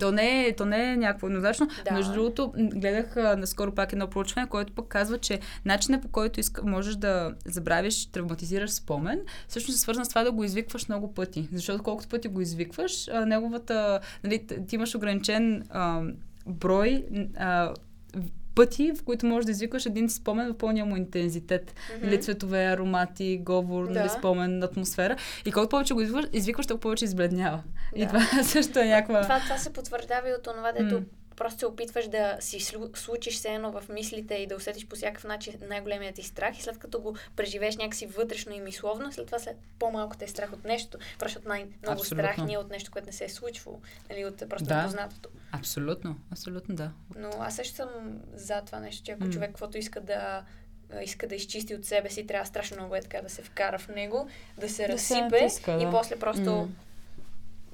то не, е, то не е някакво еднозначно. Да. Между другото, гледах а, наскоро пак едно проучване, което пък казва, че начинът по който иска, можеш да забравиш, травматизираш спомен, всъщност е свързан с това да го извикваш много пъти. Защото колкото пъти го извикваш, а, неговата, нали, ти имаш ограничен а, брой а, пъти, в които можеш да извикаш един спомен в пълния му интензитет. Mm-hmm. Или цветове, аромати, говор, да. спомен, атмосфера. И колкото повече го извикваш толкова повече избледнява. Да. И това също е някаква... Това, това се потвърждава и от това, дето mm просто се опитваш да си случиш се едно в мислите и да усетиш по всякакъв начин най-големият ти страх и след като го преживееш някакси вътрешно и мисловно, след това след по-малко те е страх от нещо, просто от най-много Абсолютно. страх ни е от нещо, което не се е случвало, нали, от просто да. познатото. Абсолютно, абсолютно да. Но аз също съм за това нещо, че ако mm. човек каквото иска да иска да изчисти от себе си, трябва страшно много е така да се вкара в него, да се да разсипе се да. и после просто mm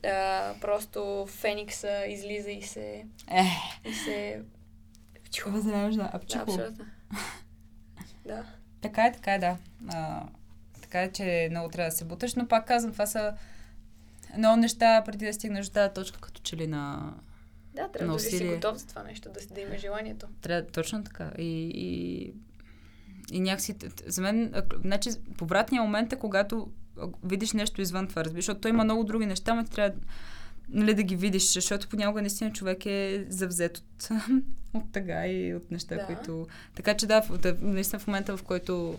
а, просто Феникса излиза и се... Е. И се... Възражда, апчихо. Да, да. Така е, така е, да. А, така е, че много трябва да се буташ, но пак казвам, това са много неща преди да стигнеш до тази точка, като че ли на да, трябва да си готов за това нещо, да, да има желанието. Трябва, точно така. И, и, и някакси, за мен, значи, повратният момент е, когато видиш нещо извън това, разбираш, защото той има много други неща, но ти трябва нали, да ги видиш, защото понякога наистина човек е завзет от, от тъга и от неща, да. които... Така че да, наистина в момента, в който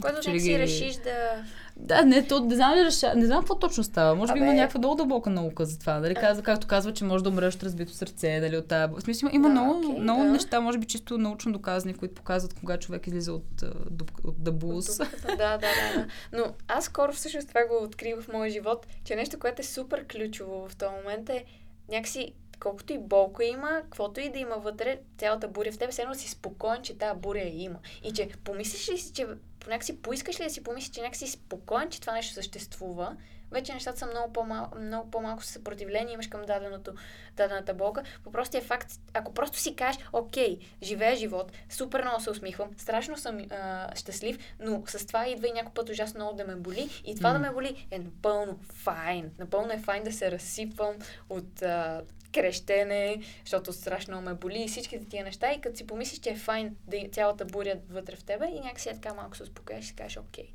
когато че си ги... решиш да... Да, не, то, не знам, реша... не знам какво точно става. Може би има някаква много дълбока наука за това. Дали, казва, както казва, че може да умреш от разбито сърце, дали от тази... В смисъл, има да, много, okay, много да. неща, може би чисто научно доказани, които показват кога човек излиза от, от, от дъбус. Да, да, да, да. Но аз скоро всъщност това го открих в моя живот, че нещо, което е супер ключово в този момент е някакси колкото и болка има, каквото и да има вътре, цялата буря в теб, все едно си спокоен, че тази буря я има. И че помислиш ли си, че някакси поискаш ли да си помислиш, че някакси спокоен, че това нещо съществува, вече нещата са много, по-мал, много по-малко съпротивление имаш към даденото, дадената болка. По простия факт, ако просто си кажеш, окей, живея живот, супер много се усмихвам, страшно съм а, щастлив, но с това идва и някой път ужасно много да ме боли. И това mm. да ме боли е напълно файн. Напълно е файн да се разсипвам от а, крещене, защото страшно ме боли и всичките тия неща. И като си помислиш, че е файн да цялата буря вътре в тебе и някакси е така малко се успокоиш и си кажеш, окей,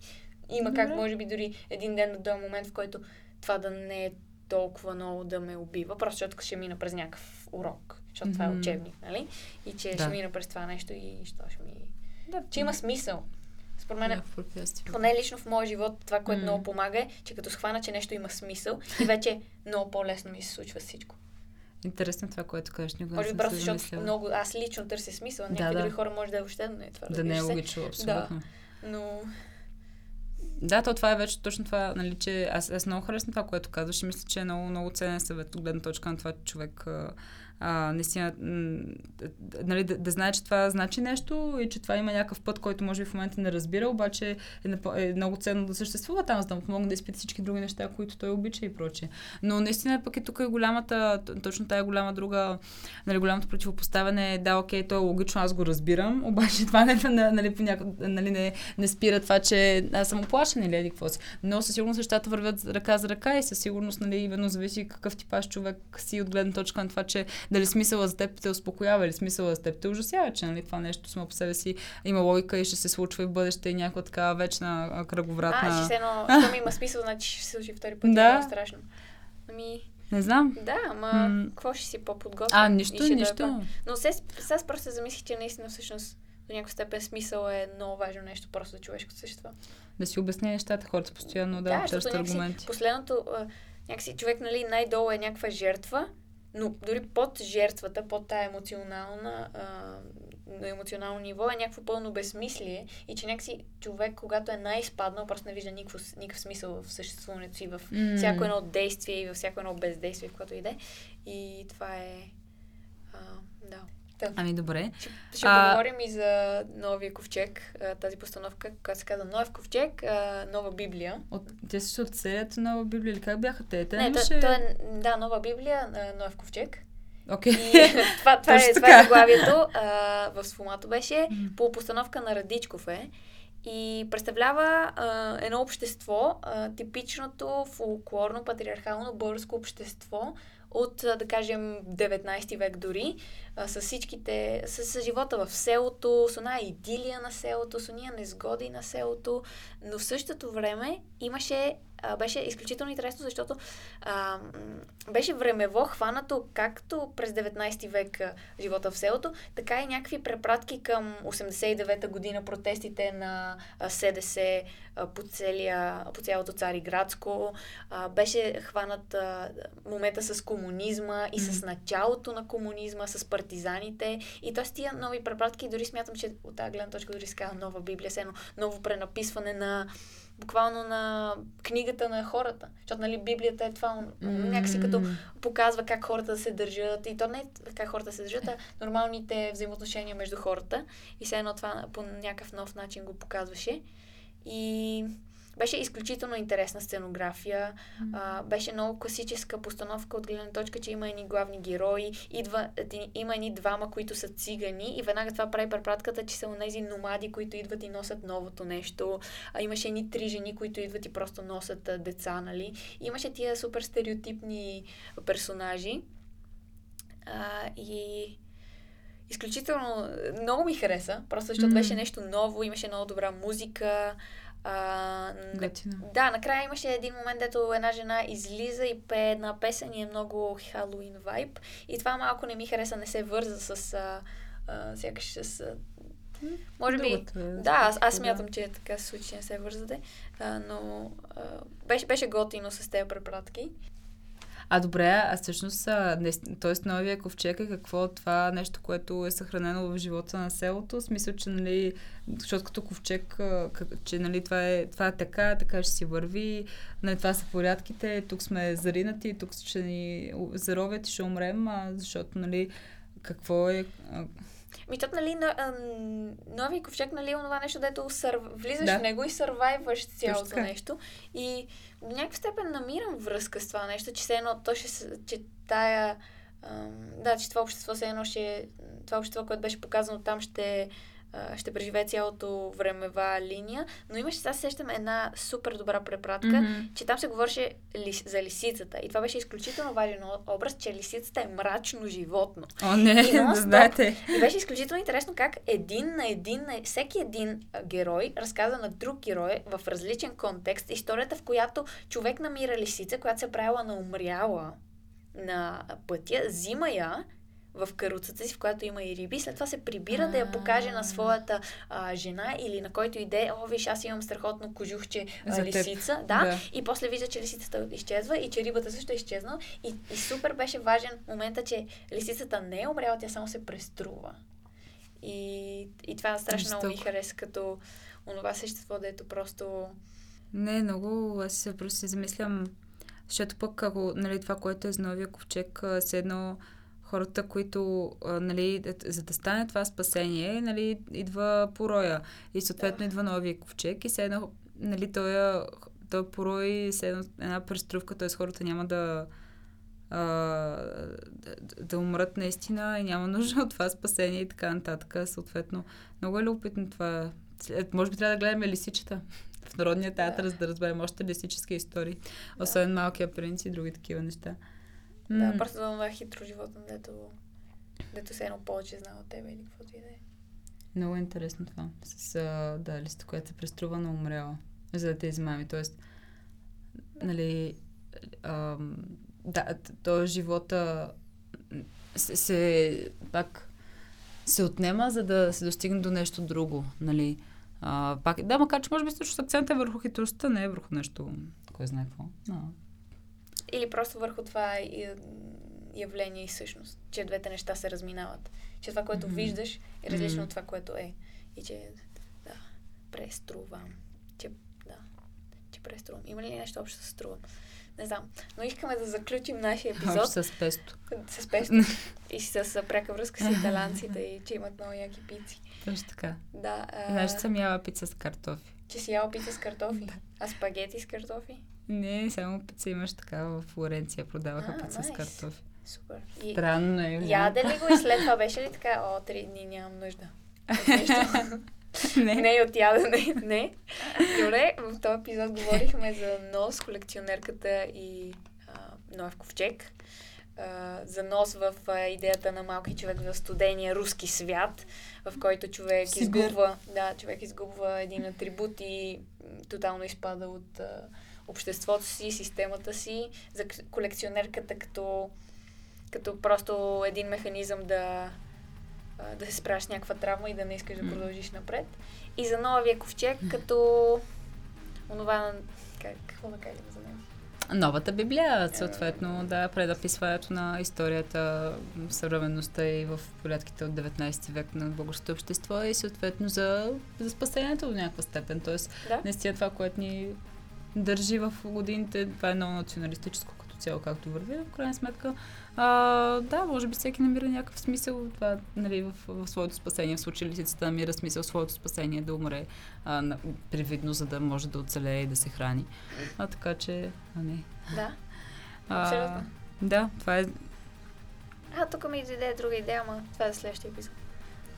има как, може би, дори един ден да дойде момент, в който това да не е толкова много да ме убива, просто защото ще мина през някакъв урок, защото mm-hmm. това е учебник, нали? И че да. ще мина през това нещо и що ще ми... Да, че има смисъл. Според мен, yeah, поне лично в моя живот, това, което mm. много помага е, че като схвана, че нещо има смисъл и вече много по-лесно ми се случва всичко. Интересно това, което кажеш. Никога може би просто, защото много, аз лично търся смисъл. Да, да. други хора може да е въобще да не е това. Да не е логично, абсолютно. Да, но да, то това е вече точно това, нали, че аз, аз много харесвам това, което казваш и мисля, че е много, много ценен съвет от гледна точка на това, че човек а, наистина, нали, да, да знае, че това значи нещо и че това има някакъв път, който може би в момента не разбира, обаче е, е много ценно да съществува там, за да му помогне да изпита всички други неща, които той обича и прочее. Но наистина пък и тук е голямата, точно тая голяма друга, нали, голямото противопоставяне е, да, окей, то е логично, аз го разбирам, обаче това не, нали, нали, не, не спира това, че аз съм оплашен или еди какво си. Но със сигурност нещата вървят ръка за ръка и със сигурност, нали, именно зависи какъв типаж човек си от гледна точка на това, че дали смисъла за теб те успокоява или смисъла за теб те ужасява, че нали, това нещо само по себе си има логика и ще се случва и в бъдеще и някаква така вечна кръговратна... А, ще се едно, щом има смисъл, значи ще се случи втори път. Да. Е страшно. Ами, не знам. Да, ама м- какво ще си по-подготвен? А, нищо, нищо. Да Но аз просто замислих, че наистина всъщност до някаква степен смисъл е много важно нещо просто за човешкото същество. Да си обясня нещата, хората постоянно да, да търсят аргументи. Последното, някакси човек, нали, най-долу е някаква жертва, но дори под жертвата, под тая емоционална, а, на емоционално ниво е някакво пълно безсмислие и че някакси човек, когато е най-изпаднал, просто не вижда никакъв, никакъв смисъл в съществуването си, в mm. всяко едно действие и във всяко едно бездействие, в което иде. И това е... А, да. Да. Ами добре. Ще, ще а... поговорим и за новия ковчег, тази постановка, която се казва Нов ковчег, нова Библия. От, те са от серията Нова Библия или как бяха те? те Не, имаше... то, то е, да, Нова Библия, Нов ковчег. Okay. И, това, това, е, това е заглавието. в сфумато беше по постановка на Радичков е. И представлява а, едно общество, а, типичното фолклорно, патриархално българско общество, от, да кажем, 19 век дори, с всичките, с, с живота в селото, с една идилия на селото, с уния незгоди на селото, но в същото време имаше а, беше изключително интересно, защото а, беше времево хванато както през 19 век а, живота в селото, така и някакви препратки към 89-та година протестите на а, СДС а, по, целия, по цялото Цариградско. А, беше хванат а, момента с комунизма и с началото на комунизма, с партизаните. И т.е. тия нови препратки, дори смятам, че от тази гледна точка дори се казва нова Библия, едно ново пренаписване на буквално на книгата на хората. Защото, нали, Библията е това, mm. някакси като показва как хората се държат. И то не е как хората се държат, а нормалните взаимоотношения между хората. И все едно това по някакъв нов начин го показваше. И беше изключително интересна сценография. Mm. А, беше много класическа постановка от гледна точка, че има едни главни герои, идва, има едни двама, които са цигани и веднага това прави препратката, че са тези номади, които идват и носят новото нещо. А имаше едни три жени, които идват и просто носят а, деца, нали? И имаше тия супер стереотипни персонажи. А, и изключително много ми хареса, просто защото mm. беше нещо ново, имаше много добра музика. А, да, накрая имаше един момент, дето една жена излиза и пее една песен и е много Халуин вайб. И това малко не ми хареса, не се върза с... А, а, сякаш с... А, може би... Другата, е да, аз, аз смятам, че е така случи, не се вързате. А, но а, беше, беше готино с тези препратки. А добре, а всъщност, т.е. новия ковчег е какво това нещо, което е съхранено в живота на селото? В смисъл, че, нали, защото като ковчег, че, нали, това е, това е така, така ще си върви, нали, това са порядките, тук сме заринати, тук ще ни заровят и ще умрем, а, защото, нали, какво е... Ми тот, нали, на, а, нови ковчег, нали, онова нещо, дето сър... влизаш Да. в него и сървайваш цялото нещо. И до някаква степен намирам връзка с това нещо, че все едно, то ще, че тая, ам, да, че това общество все едно ще, това общество, което беше показано там, ще а, ще преживее цялото времева линия, но имаше, сега се сещам една супер добра препратка, Мгм. че там се говореше лис, за лисицата. И това беше изключително важен образ, че лисицата е мрачно животно. О, не, И да знаете. И беше изключително интересно как един на един, на всеки един герой разказа на друг герой в различен контекст историята, в която човек намира лисица, която се е правила на умряла на пътя, взима я в каруцата си, в която има и риби, след това се прибира да я покаже на своята а, жена или на който иде, о, виж, аз имам страхотно кожухче а, За теб. лисица, да, Да. и после вижда, че лисицата изчезва и че рибата също е изчезнала. И, и супер беше важен момента, че лисицата не е умряла, тя само се преструва. И, и това страшно много ми хареса като онова същество, дето просто... Не, много, аз се просто си замислям, защото пък ако, нали, това, което е за новия ковчег, а, все едно хората, които, а, нали, д- за да стане това спасение, нали, идва пороя. И съответно Да. идва новия ковчег и все едно, нали, той, той порой, все едно, една преструвка, т.е. хората няма да, а, да, да умрат наистина и няма нужда от това спасение и така нататък. Съответно, много е любопитно това. Може би трябва да гледаме лисичета в Народния театър, Да. за да разберем още лисически истории. Освен Малкия принц и други такива неща. Да, просто за това хитро животно, дето, дето се едно повече знае от тебе или каквото и да е. Много е интересно това. С а, да, листа, която се преструва на умряла. За да те измами. Тоест, нали, ам, да, то живота се, се пак се отнема, за да се достигне до нещо друго. Нали. А, пак, да, макар че може би също акцентът е върху хитростта, не е върху нещо, кой знае какво. Но, Или просто върху това и- явление и същност, че двете неща се разминават. Че това, което Мгм. виждаш, е различно Мгм. от това, което е. И че, да, преструвам. Че, да, че преструвам. Има ли нещо общо с струвам? Не знам. Но искаме да заключим нашия епизод общо с песто. с песто и с пряка връзка с италянците и че имат много яки пици. Точно така. Да, а, Знаеш, съм яла пица с картофи. че си яла пица с картофи. А спагети с картофи? Не, само пица имаш така в Флоренция. Продаваха А, пица с найс. картофи. Супер. И, Странно е. Яде ли го и след това беше ли така, о, три дни нямам нужда? Не. не от ядене, не. Добре, в този епизод говорихме за нос, колекционерката и а, Ноев ковчег. А, за нос в а, идеята на малки човек в студения руски свят, в който човек Сибир. изгубва, да, човек изгубва един атрибут и тотално изпада от а, обществото си, системата си. За колекционерката като, като просто един механизъм да, да се справиш с някаква травма и да не искаш да продължиш напред. И за новия ковчег, като онова, как, какво да кажем за него? Новата Библия, съответно, да, предаписването на историята, съвременността и в порядките от 19 век на българското общество и съответно за, за спасението до някаква степен. Тоест, Да? наистина това, което ни държи в годините, това е много националистическо като цяло, както върви, в крайна сметка. А, да, може би всеки намира някакъв смисъл това, нали, в, в своето спасение. В случай лисицата намира смисъл в своето спасение да умре а, на, привидно, за да може да оцелее и да се храни. А така че, а не. Да. А, да, това е. А, тук ми дойде друга идея, ама това е следващия епизод.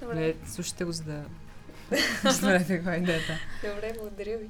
Добре. Не, слушайте го, за да разберете каква е идеята. Добре, благодаря ви.